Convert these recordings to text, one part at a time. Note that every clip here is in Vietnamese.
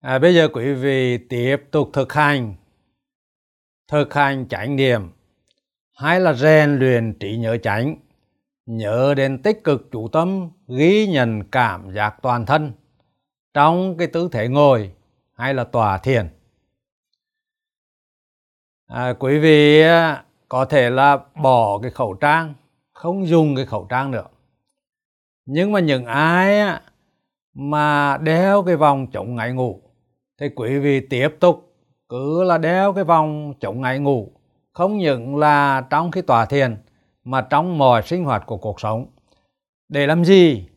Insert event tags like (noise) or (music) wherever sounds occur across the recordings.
À, bây giờ quý vị tiếp tục thực hành. Thực hành chánh niệm. Hay là rèn luyện trí nhớ chánh. Nhớ đến tích cực chủ tâm ghi nhận cảm giác toàn thân trong cái tư thế ngồi hay là tòa thiền. À, quý vị à, có thể là bỏ cái khẩu trang không dùng cái khẩu trang nữa. Nhưng mà những ai à, mà đeo cái vòng chống ngại ngủ thì quý vị tiếp tục. Cứ là đeo cái vòng chống ngại ngủ. Không những là trong cái tòa thiền, mà trong mọi sinh hoạt của cuộc sống. Để làm gì?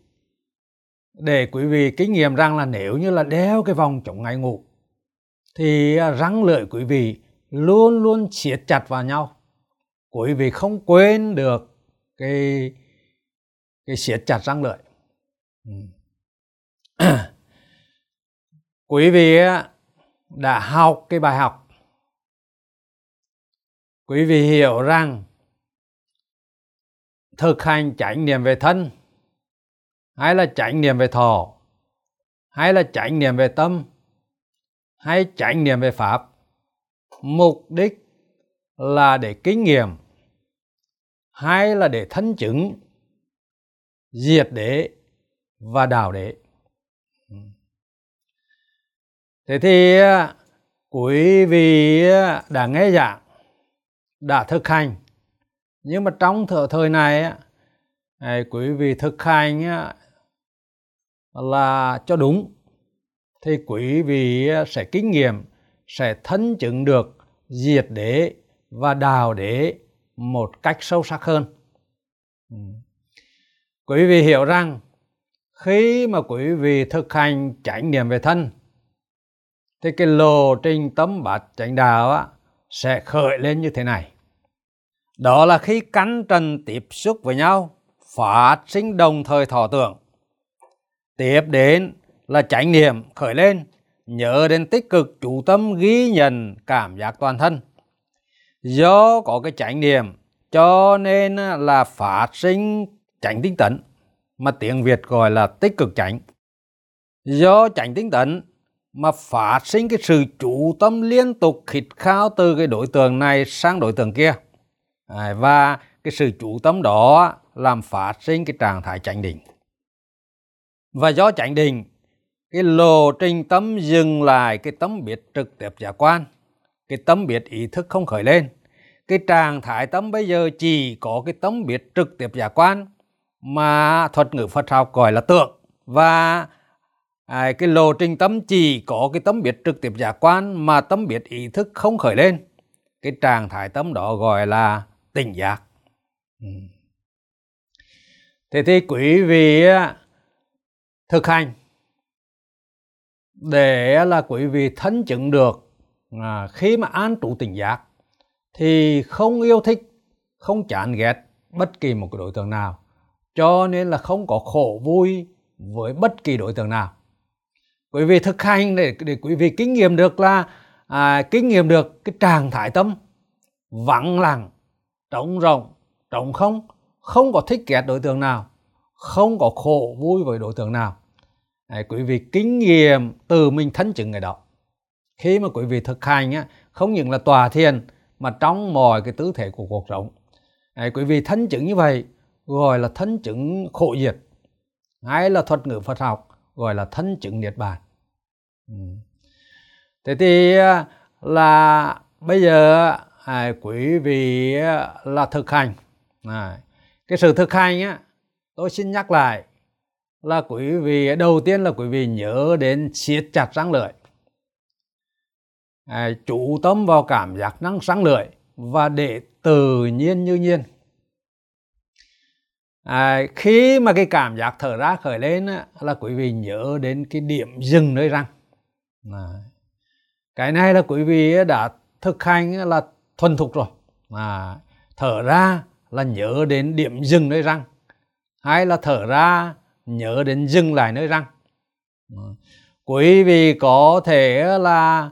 Để quý vị kinh nghiệm rằng là nếu như là đeo cái vòng chống ngại ngủ, thì à, răng lưỡi quý vị luôn luôn siết chặt vào nhau. Quý vị không quên được cái cái siết chặt răng lưỡi. Ừ. (clears throat) quý vị đã học cái bài học. Quý vị hiểu rằng thực hành chánh niệm về thân, hay là chánh niệm về thọ, hay là chánh niệm về tâm, hay chánh niệm về pháp, mục đích là để kinh nghiệm, hay là để thân chứng, diệt đế và đảo đế thế thì quý vị đã nghe giảng, đã thực hành. Nhưng mà trong thời thời này quý vị thực hành là cho đúng, thì quý vị sẽ kinh nghiệm, sẽ thân chứng được, diệt đế và đào đế một cách sâu sắc hơn. Ừ. Quý vị hiểu rằng, khi mà quý vị thực hành chánh niệm về thân thì cái lộ trình tâm bát chánh đạo á, sẽ khởi lên như thế này. Đó là khi cắn trần tiếp xúc với nhau phát sinh đồng thời thọ tưởng. Tiếp đến là chánh niệm khởi lên nhớ đến tích cực chủ tâm ghi nhận cảm giác toàn thân. Do có cái chánh niệm cho nên là phát sinh chánh tinh tấn mà tiếng Việt gọi là tích cực chánh. Do chánh tinh tấn mà phát sinh cái sự chủ tâm liên tục khịt khao từ cái đối tượng này sang đối tượng kia. Và cái sự chủ tâm đó làm phát sinh cái trạng thái chánh định. Và do chánh định, cái lộ trình tâm dừng lại, cái tâm biết trực tiếp giả quan, cái tâm biết ý thức không khởi lên. Cái trạng thái tâm bây giờ chỉ có cái tâm biết trực tiếp giả quan mà thuật ngữ Phật học gọi là tượng. Và à, cái lộ trình tâm chỉ có cái tâm biết trực tiếp giả quan mà tâm biết ý thức không khởi lên. Cái trạng thái tâm đó gọi là tỉnh giác. Ừ. thế thì quý vị à, thực hành để à, là quý vị thân chứng được à, khi mà an trụ tỉnh giác thì không yêu thích không chán ghét bất kỳ một cái đối tượng nào. Cho nên là không có khổ vui với bất kỳ đối tượng nào quý vị thực hành để để quý vị kinh nghiệm được là à, kinh nghiệm được cái trạng thái tâm vắng lặng trống rộng trống không không có thích ghét đối tượng nào không có khổ vui với đối tượng nào. À, quý vị kinh nghiệm từ mình thân chứng người đó. Khi mà quý vị thực hành á, không những là tòa thiền mà trong mọi cái tứ thể của cuộc sống. À, quý vị thân chứng như vậy gọi là thân chứng khổ diệt. Hay là thuật ngữ Phật học gọi là thân chứng niết bàn. Ừ. thế thì à, là bây giờ à, quý vị à, là thực hành. À, cái sự thực hành á tôi xin nhắc lại là quý vị đầu tiên là quý vị nhớ đến siết chặt răng lưỡi. À, chủ tâm vào cảm giác năng răng lưỡi và để tự nhiên như nhiên à, khi mà cái cảm giác thở ra khởi lên á, là quý vị nhớ đến cái điểm dừng nơi răng. À, cái này là quý vị đã thực hành là thuần thục rồi. À, thở ra là nhớ đến điểm dừng nơi răng hay là thở ra nhớ đến dừng lại nơi răng. Quý vị có thể là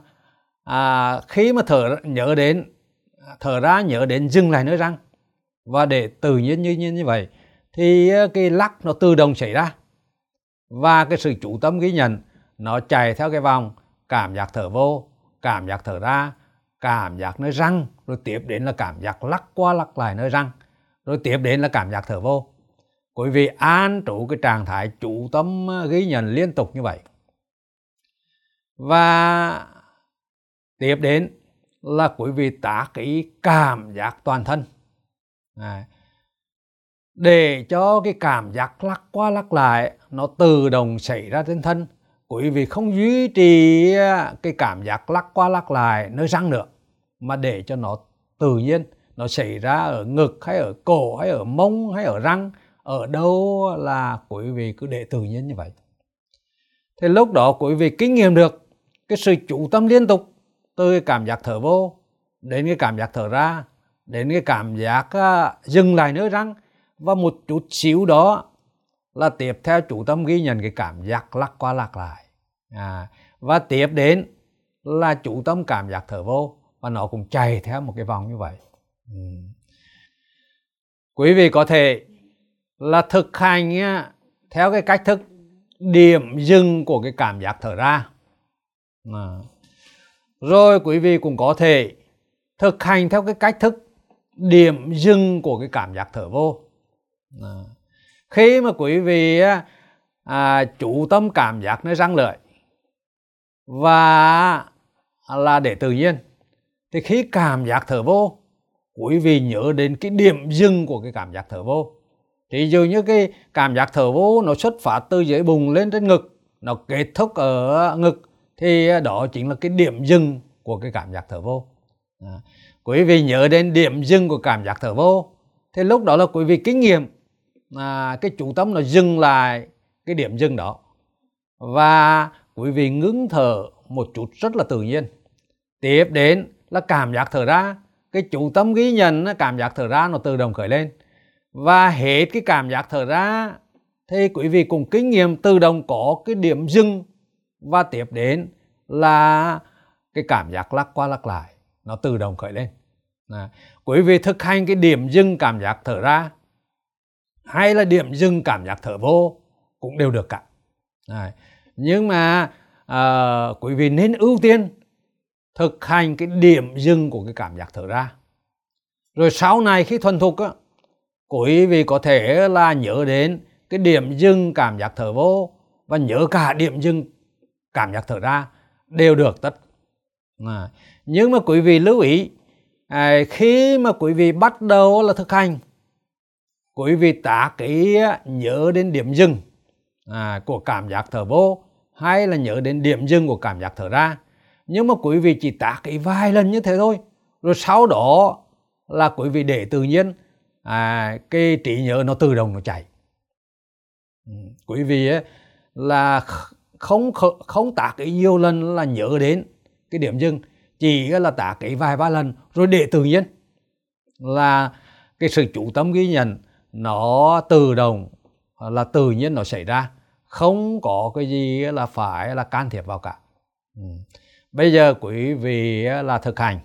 à, khi mà thở nhớ đến thở ra nhớ đến dừng lại nơi răng. Và để tự nhiên như như, như vậy thì ờ, cái lắc nó tự động xảy ra. Và cái sự chủ tâm ghi nhận nó chạy theo cái vòng cảm giác thở vô cảm giác thở ra cảm giác nơi răng rồi tiếp đến là cảm giác lắc qua lắc lại nơi răng rồi tiếp đến là cảm giác thở vô. Quý vị an trụ cái trạng thái chủ tâm ờ, ghi nhận liên tục như vậy. Và tiếp đến là quý vị tác ý cảm giác toàn thân. À, để cho cái cảm giác lắc qua lắc lại, nó tự động xảy ra trên thân. Quý vị không duy trì à, cái cảm giác lắc qua lắc lại nơi răng nữa, mà để cho nó tự nhiên, nó xảy ra ở ngực hay ở cổ hay ở mông hay ở răng, ở đâu là quý vị cứ để tự nhiên như vậy. Thì lúc đó quý vị kinh nghiệm được cái sự chủ tâm liên tục từ cái cảm giác thở vô, đến cái cảm giác thở ra, đến cái cảm giác à, dừng lại nơi răng và một chút xíu đó là tiếp theo chủ tâm ghi nhận cái cảm giác lắc qua lắc lại à, và tiếp đến là chủ tâm cảm giác thở vô và nó cũng chạy theo một cái vòng như vậy ừ. quý vị có thể là thực hành theo cái cách thức điểm dừng của cái cảm giác thở ra à. rồi quý vị cũng có thể thực hành theo cái cách thức điểm dừng của cái cảm giác thở vô à. khi mà quý vị à, chủ tâm cảm giác nơi răng lưỡi và là để tự nhiên thì khi cảm giác thở vô quý vị nhớ đến cái điểm dừng của cái cảm giác thở vô thì dường như cái cảm giác thở vô nó xuất phát từ dưới bụng lên trên ngực nó kết thúc ở ngực thì đó chính là cái điểm dừng của cái cảm giác thở vô à. quý vị nhớ đến điểm dừng của cảm giác thở vô thì lúc đó là quý vị kinh nghiệm à, cái chủ tâm nó dừng lại cái điểm dừng đó. Và quý vị ngưng thở một chút rất là tự nhiên. Tiếp đến là cảm giác thở ra. Cái chủ tâm ghi nhận cảm giác thở ra nó tự động khởi lên. Và hết cái cảm giác thở ra thì quý vị cùng kinh nghiệm tự động có cái điểm dừng. Và tiếp đến là cái cảm giác lắc qua lắc lại nó tự động khởi lên. À, quý vị thực hành cái điểm dừng cảm giác thở ra hay là điểm dừng cảm giác thở vô cũng đều được cả. Đấy. nhưng mà à, quý vị nên ưu tiên thực hành cái điểm dừng của cái cảm giác thở ra. Rồi sau này khi thuần thục á quý vị có thể là nhớ đến cái điểm dừng cảm giác thở vô và nhớ cả điểm dừng cảm giác thở ra đều được tất. À, nhưng mà quý vị lưu ý à, khi mà quý vị bắt đầu là thực hành quý vị tá cái nhớ đến điểm dừng à, của cảm giác thở vô hay là nhớ đến điểm dừng của cảm giác thở ra. Nhưng mà quý vị chỉ tác cái vài lần như thế thôi rồi sau đó là quý vị để tự nhiên à, cái trí nhớ nó tự động nó chạy. Ừ, quý vị ấy, là không không tả cái nhiều lần là nhớ đến cái điểm dừng chỉ là tả cái vài ba lần rồi để tự nhiên là cái sự chủ tâm ghi nhận nó tự động là tự nhiên nó xảy ra. Không có cái gì là phải là can thiệp vào cả. Ừ. Bây giờ quý vị là thực hành.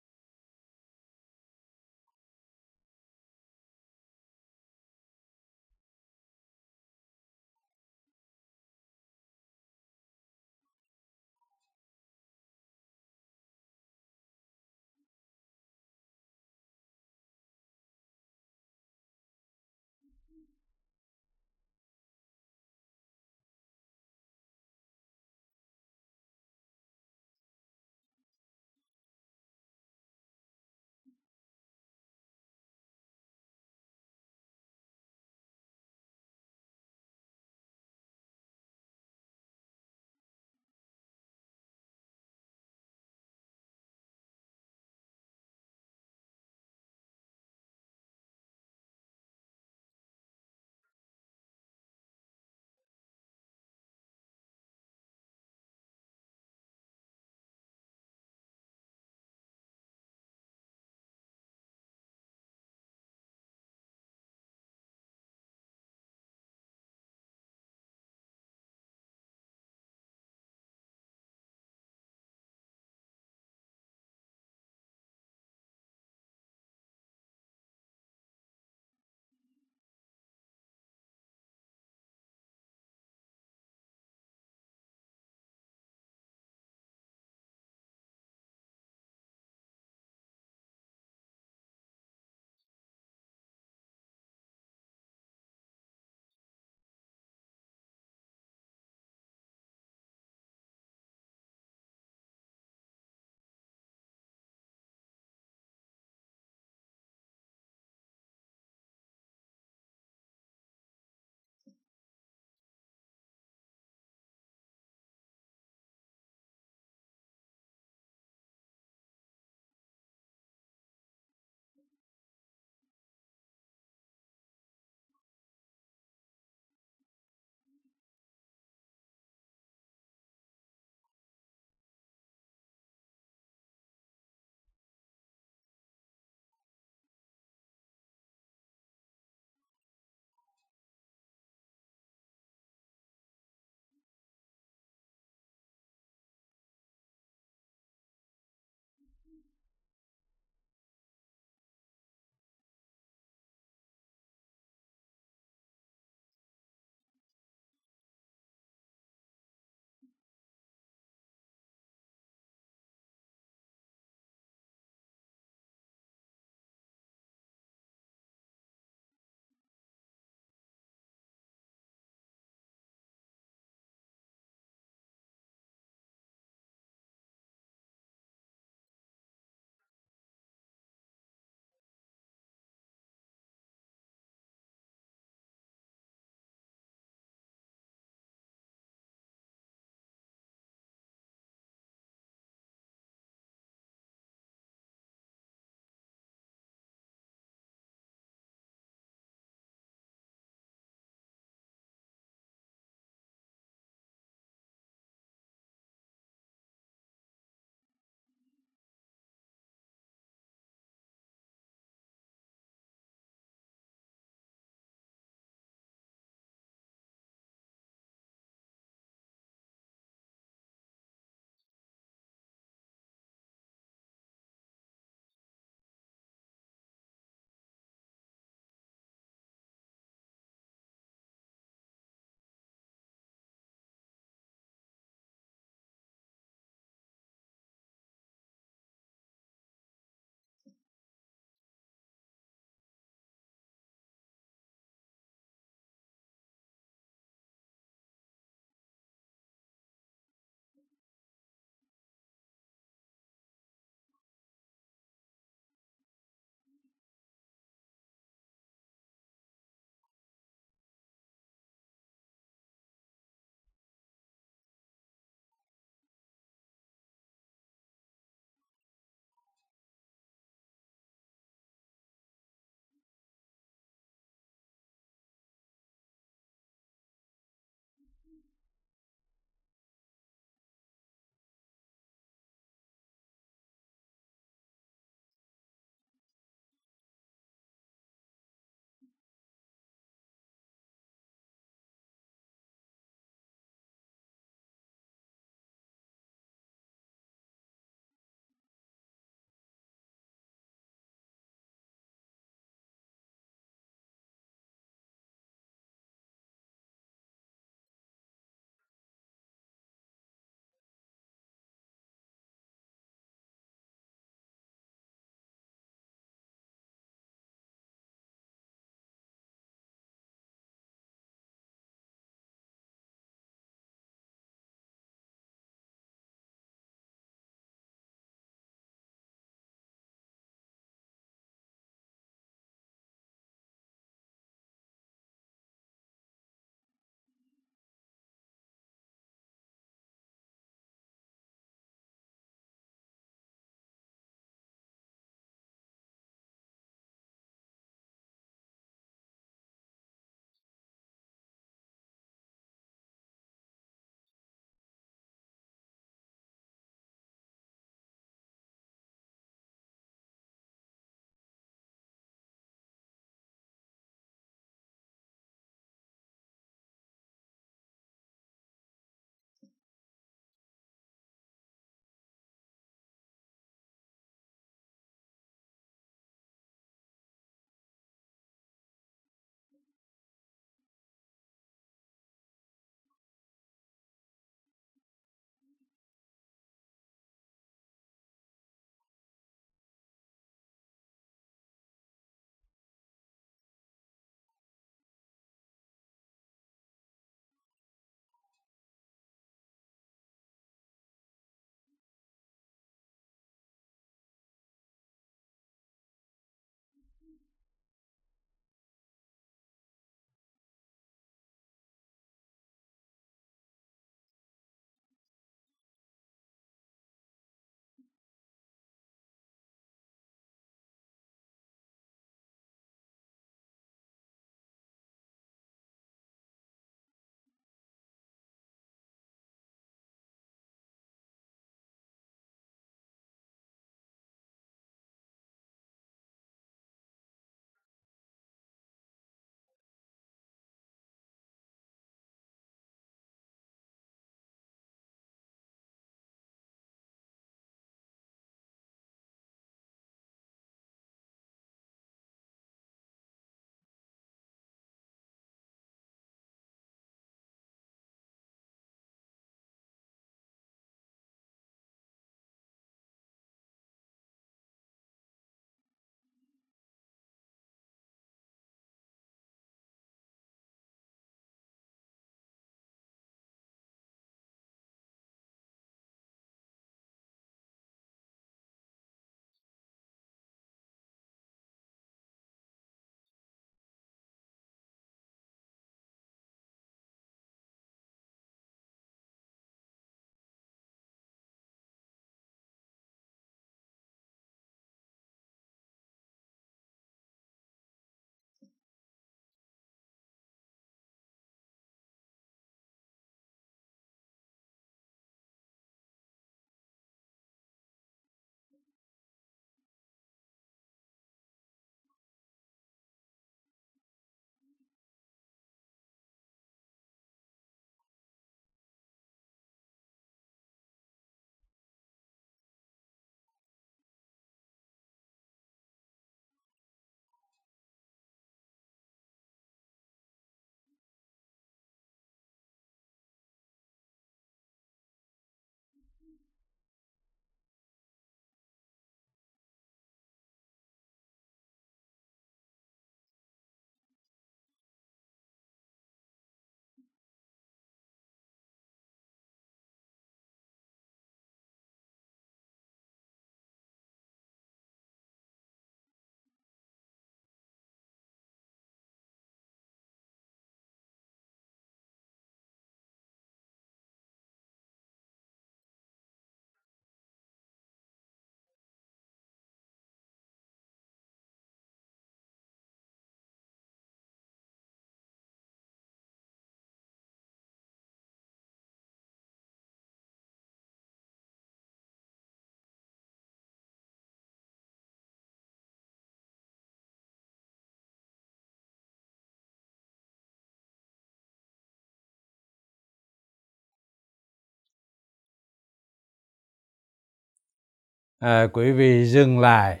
À, quý vị dừng lại.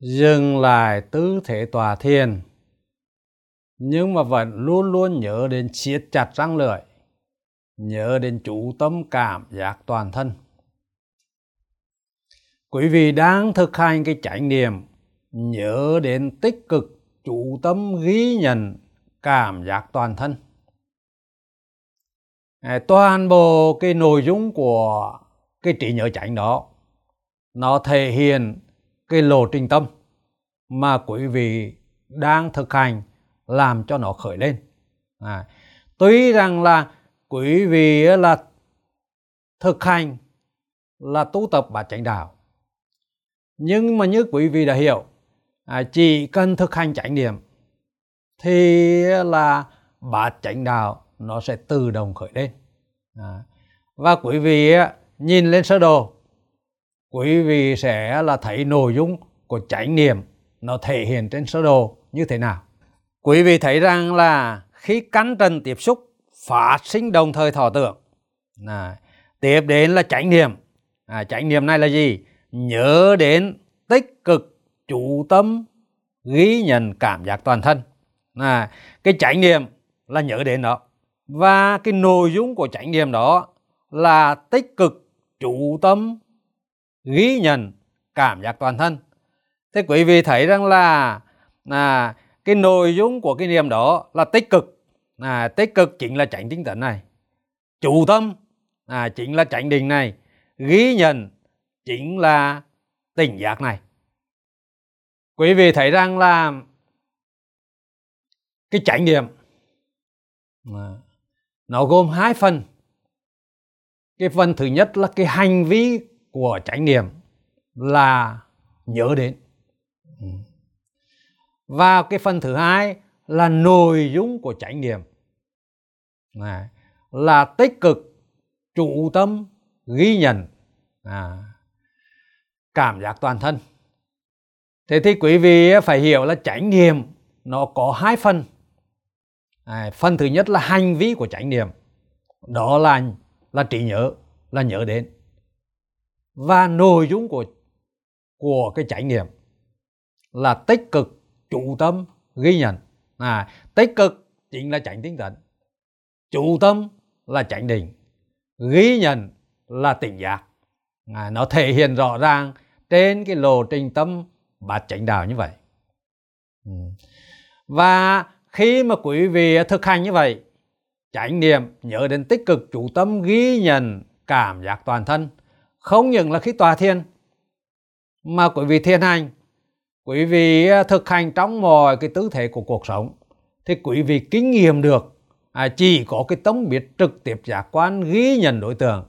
Dừng lại tứ thể tòa thiền. Nhưng mà vẫn luôn luôn nhớ đến siết chặt răng lưỡi. Nhớ đến chủ tâm cảm giác toàn thân. Quý vị đang thực hành cái chánh niệm nhớ đến tích cực chủ tâm ghi nhận cảm giác toàn thân. Ờ, toàn bộ cái nội dung của cái trí nhớ chánh đó nó thể hiện cái lộ trình tâm mà quý vị đang thực hành làm cho nó khởi lên. À, tuy rằng là quý vị là thực hành là tu tập bát chánh đạo nhưng mà như quý vị đã hiểu à, chỉ cần thực hành chánh niệm thì là bát chánh đạo nó sẽ tự động khởi lên. À, và quý vị nhìn lên sơ đồ. Quý vị sẽ là thấy nội dung của chánh niệm nó thể hiện trên sơ đồ như thế nào. Quý vị thấy rằng là khi cắn trần tiếp xúc phát sinh đồng thời thọ tưởng. À, tiếp đến là chánh niệm à, chánh niệm này là gì? Nhớ đến tích cực chủ tâm ghi nhận cảm giác toàn thân. À, cái chánh niệm là nhớ đến đó. Và cái nội dung của chánh niệm đó là tích cực chủ tâm ghi nhận cảm giác toàn thân. Thế quý vị thấy rằng là à, cái nội dung của cái niệm đó là tích cực. À, tích cực chính là tránh tinh tấn này. Chủ tâm à, chính là tránh định này. Ghi nhận chính là tỉnh giác này. Quý vị thấy rằng là cái trải nghiệm à, nó gồm hai phần cái phần thứ nhất là cái hành vi của chánh niệm là nhớ đến. Ừ. Và cái phần thứ hai là nội dung của chánh niệm à, là tích cực chủ tâm ghi nhận. À, cảm giác toàn thân. Thế thì quý vị phải hiểu là chánh niệm nó có hai phần. À, phần thứ nhất là hành vi của chánh niệm đó là là trí nhớ là nhớ đến. Và nội dung của của cái trải nghiệm là tích cực chủ tâm ghi nhận. À tích cực chính là tránh tinh tấn chủ tâm là tránh định ghi nhận là tỉnh giác. À, nó thể hiện rõ ràng trên cái lộ trình tâm bát chánh đạo như vậy. Ừ. Và khi mà quý vị thực hành như vậy chánh niệm nhớ đến tích cực chủ tâm ghi nhận cảm giác toàn thân không những là khi tòa thiền. Mà quý vị thiền hành quý vị à, thực hành trong mọi cái tư thế của cuộc sống thì quý vị kinh nghiệm được à, chỉ có cái tấm biết trực tiếp giác quan ghi nhận đối tượng.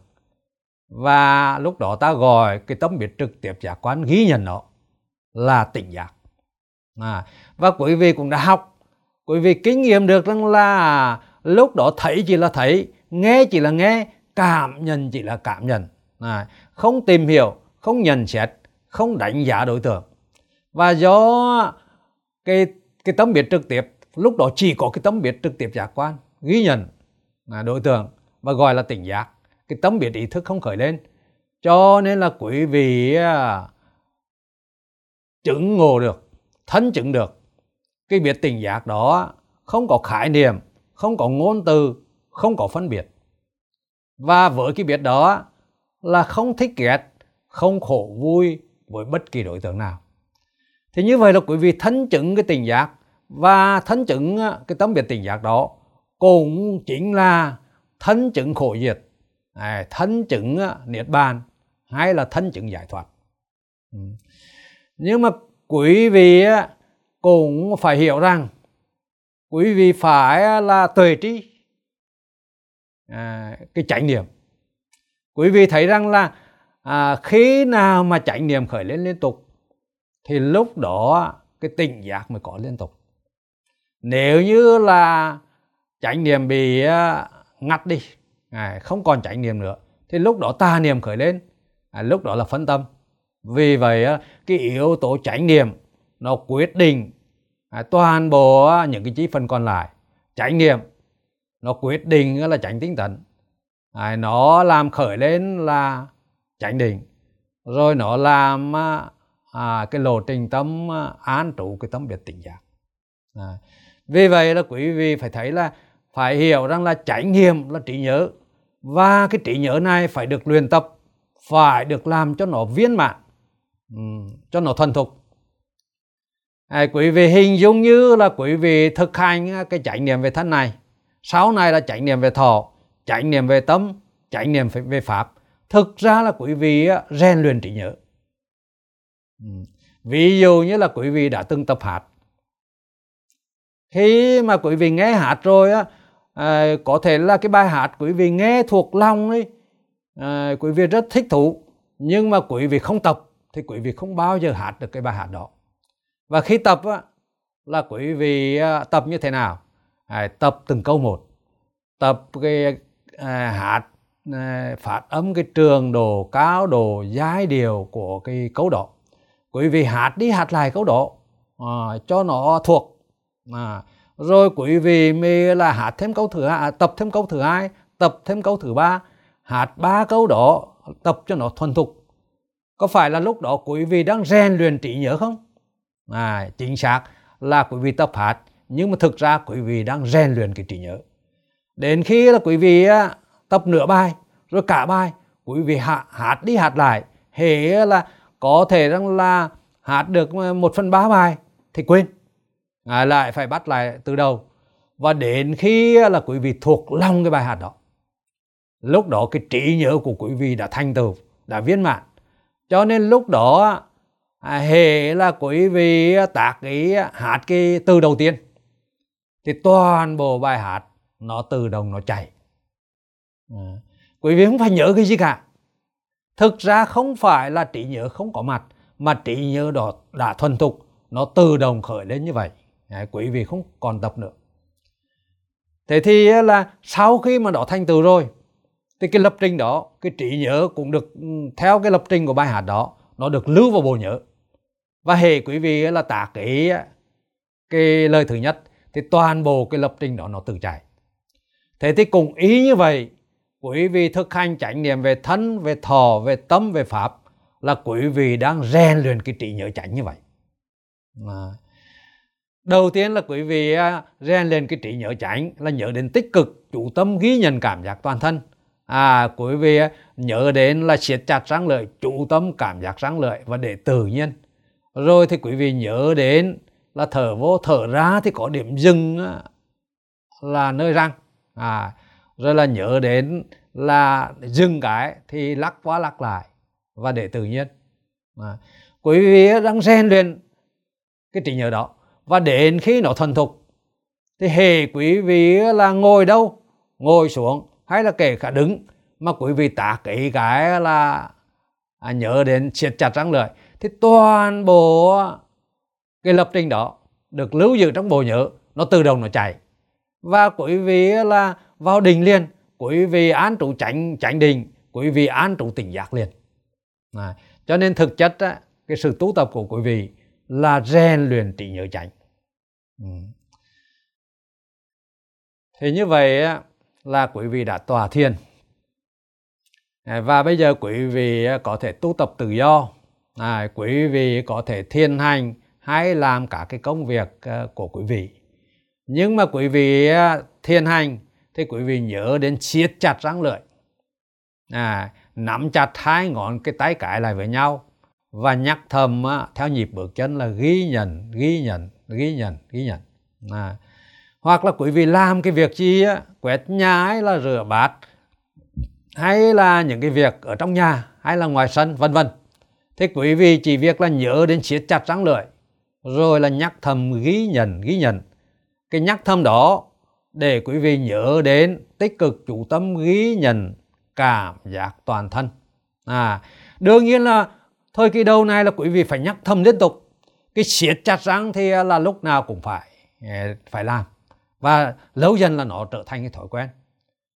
Và lúc đó ta gọi cái tấm biết trực tiếp giác quan ghi nhận nó là tỉnh giác. À, và quý vị cũng đã học quý vị kinh nghiệm được rằng là lúc đó thấy chỉ là thấy nghe chỉ là nghe cảm nhận chỉ là cảm nhận. À, không tìm hiểu không nhận xét không đánh giá đối tượng. Và do cái cái tấm biết trực tiếp lúc đó chỉ có cái tấm biết trực tiếp giác quan ghi nhận là đối tượng và gọi là tỉnh giác. Cái tấm biết ý thức không khởi lên. Cho nên là quý vị à, chứng ngộ được thân chứng được. Cái biết tỉnh giác đó không có khái niệm không có ngôn từ, không có phân biệt. Và với cái biết đó là không thích ghét, không khổ vui với bất kỳ đối tượng nào. Thì như vậy là quý vị thân chứng cái tình giác và thân chứng ờ, cái tấm biệt tình giác đó cũng chính là thân chứng khổ diệt à, thân chứng ờ, niết bàn hay là thân chứng giải thoát. Ừ. Nhưng mà quý vị ờ, cũng phải hiểu rằng quý vị phải à, là tuệ trí à, cái chánh niệm quý vị thấy rằng là à, khi nào mà chánh niệm khởi lên liên tục thì lúc đó cái tỉnh giác mới có liên tục. Nếu như là chánh niệm bị à, ngắt đi à, không còn chánh niệm nữa thì lúc đó ta niệm khởi lên à, lúc đó là phân tâm. Vì vậy à, cái yếu tố chánh niệm nó quyết định à, toàn bộ những cái chi phần còn lại trải nghiệm nó quyết định là tránh tinh tấn à, nó làm khởi lên là chánh định rồi nó làm à, cái lộ trình tâm án trụ cái tâm biệt tỉnh giác à. vì vậy là quý vị phải thấy là phải hiểu rằng là trải nghiệm là trí nhớ và cái trí nhớ này phải được luyện tập phải được làm cho nó viên mãn cho nó thuần thục à, quý vị hình dung như là quý vị thực hành à, cái chánh niệm về thân này. Sau này là chánh niệm về thọ chánh niệm về tâm chánh niệm về pháp. Thực ra là quý vị à, rèn luyện trí nhớ. Ừ. Ví dụ như là quý vị đã từng tập hát. Khi mà quý vị nghe hát rồi á à, có thể là cái bài hát quý vị nghe thuộc lòng ấy à, quý vị rất thích thú. Nhưng mà quý vị không tập thì quý vị không bao giờ hát được cái bài hát đó và khi tập á, là quý vị à, tập như thế nào? À, tập từng câu một. Tập cái à, hát à, phát âm cái trường đồ cao đồ giai điều của cái câu đó. Quý vị hát đi hát lại câu đó à, cho nó thuộc. À, rồi quý vị mới là hát thêm câu thứ hai à, tập thêm câu thứ hai tập thêm câu thứ ba hát ba câu đó tập cho nó thuần thục. Có phải là lúc đó quý vị đang rèn luyện trí nhớ không? À chính xác là quý vị tập hát nhưng mà thực ra quý vị đang rèn luyện cái trí nhớ. Đến khi là quý vị tập nửa bài rồi cả bài quý vị hát, hát đi hát lại. Hệ là có thể rằng là hát được ờ, một phần ba bài thì quên. À, lại phải bắt lại từ đầu. Và đến khi là quý vị thuộc lòng cái bài hát đó lúc đó cái trí nhớ của quý vị đã thành tựu đã viên mãn. Cho nên lúc đó à, hệ là quý vị à, tác ý à, hát cái từ đầu tiên. Thì toàn bộ bài hát nó tự động nó chạy. À, quý vị không phải nhớ cái gì cả. Thực ra không phải là trí nhớ không có mặt mà trí nhớ đó đã thuần thục nó tự động khởi lên như vậy. À, quý vị không còn tập nữa. Thế thì à, là sau khi mà đó thành tựu rồi thì cái lập trình đó cái trí nhớ cũng được ừ, theo cái lập trình của bài hát đó nó được lưu vào bộ nhớ và hệ quý vị là tả cái cái lời thứ nhất thì toàn bộ cái lập trình đó nó tự chạy. Thế thì cùng ý như vậy quý vị thực hành chánh niệm về thân về thọ về tâm về pháp là quý vị đang rèn luyện cái trí nhớ chánh như vậy. À, đầu tiên là quý vị à, rèn lên cái trí nhớ chánh là nhớ đến tích cực chủ tâm ghi nhận cảm giác toàn thân. À quý vị à, nhớ đến là siết chặt răng lợi chủ tâm cảm giác răng lợi và để tự nhiên rồi thì quý vị nhớ đến là thở vô thở ra thì có điểm dừng là nơi răng. À rồi là nhớ đến là dừng cái thì lắc qua lắc lại và để tự nhiên. À, quý vị đang rèn luyện cái trí nhớ đó và đến khi nó thuần thục thì hề quý vị là ngồi đâu? Ngồi xuống hay là kể cả đứng? Mà quý vị tả cái cái là à, nhớ đến siết chặt răng lợi thì toàn bộ cái lập trình đó được lưu giữ trong bộ nhớ nó tự động nó chạy. Và quý vị là vào đình liền quý vị an trụ tránh tránh đình quý vị an trụ tỉnh giác liền. À, cho nên thực chất á, cái sự tu tập của quý vị là rèn luyện trí nhớ chánh. Ừ. thì như vậy á, là quý vị đã tòa thiền. À, và bây giờ quý vị có thể tu tập tự do à, quý vị có thể thiền hành hay làm cả cái công việc ờ, của quý vị. Nhưng mà quý vị ờ, thiền hành thì quý vị nhớ đến siết chặt răng lưỡi. À, nắm chặt hai ngón cái tay cái lại với nhau và nhắc thầm ờ, theo nhịp bước chân là ghi nhận ghi nhận ghi nhận ghi nhận. À. hoặc là quý vị làm cái việc gì quét nhà hay là rửa bát hay là những cái việc ở trong nhà hay là ngoài sân vân vân thế quý vị chỉ việc là nhớ đến siết chặt răng lưỡi rồi là nhắc thầm ghi nhận ghi nhận. Cái nhắc thầm đó để quý vị nhớ đến tích cực chủ tâm ghi nhận cảm giác toàn thân. À đương nhiên là thời kỳ đầu này là quý vị phải nhắc thầm liên tục. Cái siết chặt răng thì là lúc nào cũng phải à, phải làm. Và lâu dần là nó trở thành cái thói quen.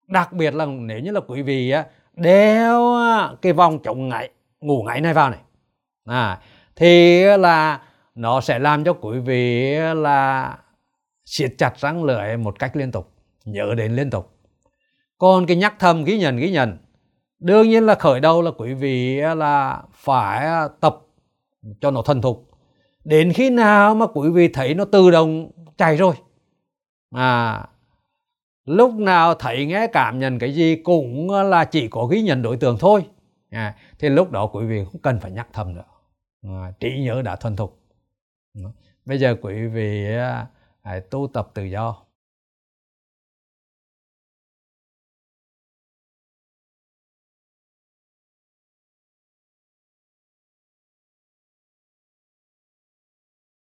Đặc biệt là nếu như là quý vị đeo cái vòng chống ngại ngủ ngáy này vào này. À thì là nó sẽ làm cho quý vị là siết chặt răng lưỡi một cách liên tục, nhớ đến liên tục. Còn cái nhắc thầm ghi nhận ghi nhận, đương nhiên là khởi đầu là quý vị là phải tập cho nó thuần thục. Đến khi nào mà quý vị thấy nó tự động chạy rồi? À lúc nào thấy nghe cảm nhận cái gì cũng là chỉ có ghi nhận đối tượng thôi à, thì lúc đó quý vị không cần phải nhắc thầm nữa. À, trí nhớ đã thuần thục. Bây giờ quý vị à, à, tu tập tự do.